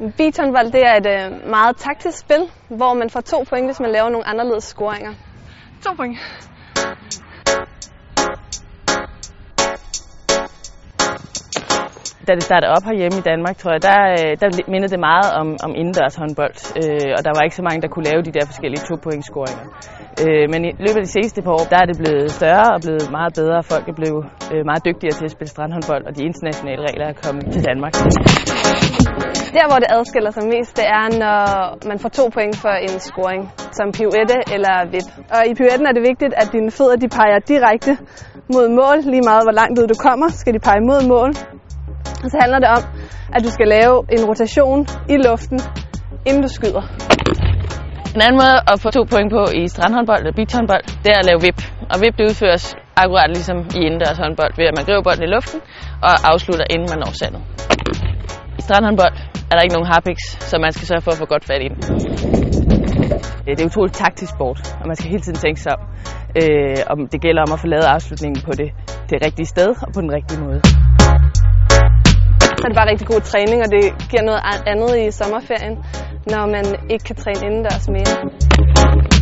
Beatonvold det er et øh, meget taktisk spil, hvor man får to point, hvis man laver nogle anderledes scoringer. To point. Da det startede op herhjemme i Danmark, tror jeg, der, øh, der mindede det meget om, om indendørs håndbold. Øh, og der var ikke så mange, der kunne lave de der forskellige to point scoringer. Øh, men i løbet af de seneste par år, der er det blevet større og blevet meget bedre. Folk er blevet øh, meget dygtigere til at spille strandhåndbold, og de internationale regler er kommet til Danmark. Der, hvor det adskiller sig mest, det er, når man får to point for en scoring, som pirouette eller vip. Og i pirouetten er det vigtigt, at dine fødder de peger direkte mod mål. Lige meget hvor langt ud du kommer, skal de pege mod mål. Og så handler det om, at du skal lave en rotation i luften, inden du skyder. En anden måde at få to point på i strandhåndbold eller beachhåndbold, det er at lave vip. Og vip det udføres akkurat ligesom i indendørs håndbold, ved at man griber bolden i luften og afslutter inden man når sandet. I strandhåndbold er der ikke nogen harpiks, så man skal sørge for at få godt fat i den. Det er utroligt taktisk sport, og man skal hele tiden tænke sig om, øh, om det gælder om at få lavet afslutningen på det, det rigtige sted og på den rigtige måde. Så er det bare rigtig god træning, og det giver noget andet i sommerferien, når man ikke kan træne indendørs mere.